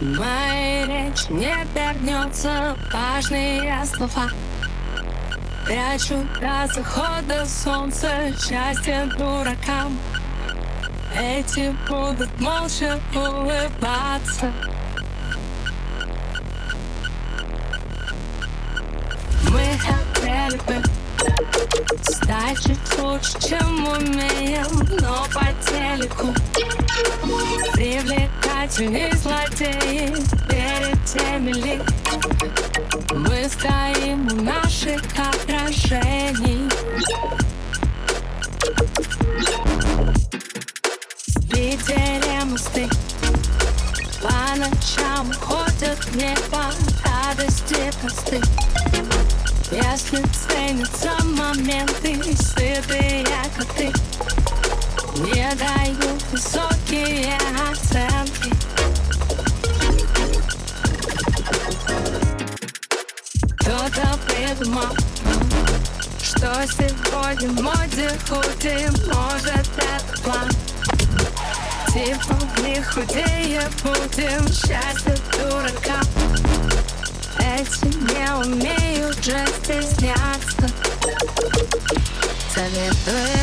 Моя речь не вернется важные слова. Прячу до захода солнца счастье дуракам. Эти будут молча улыбаться. Мы хотели бы чуть лучше, чем умеем Но по телеку. Привлекательней злодеи Перед теми ли. Мы стоим у наших отражений. Питере мосты по ночам ходят небо радости просты Если ценятся моменты, сытые коты Не дают высокие оценки. Кто-то придумал, что сегодня в моде худи Может это план. Типа в них худее будем Счастье дурака Эти не умеют же стесняться. Советую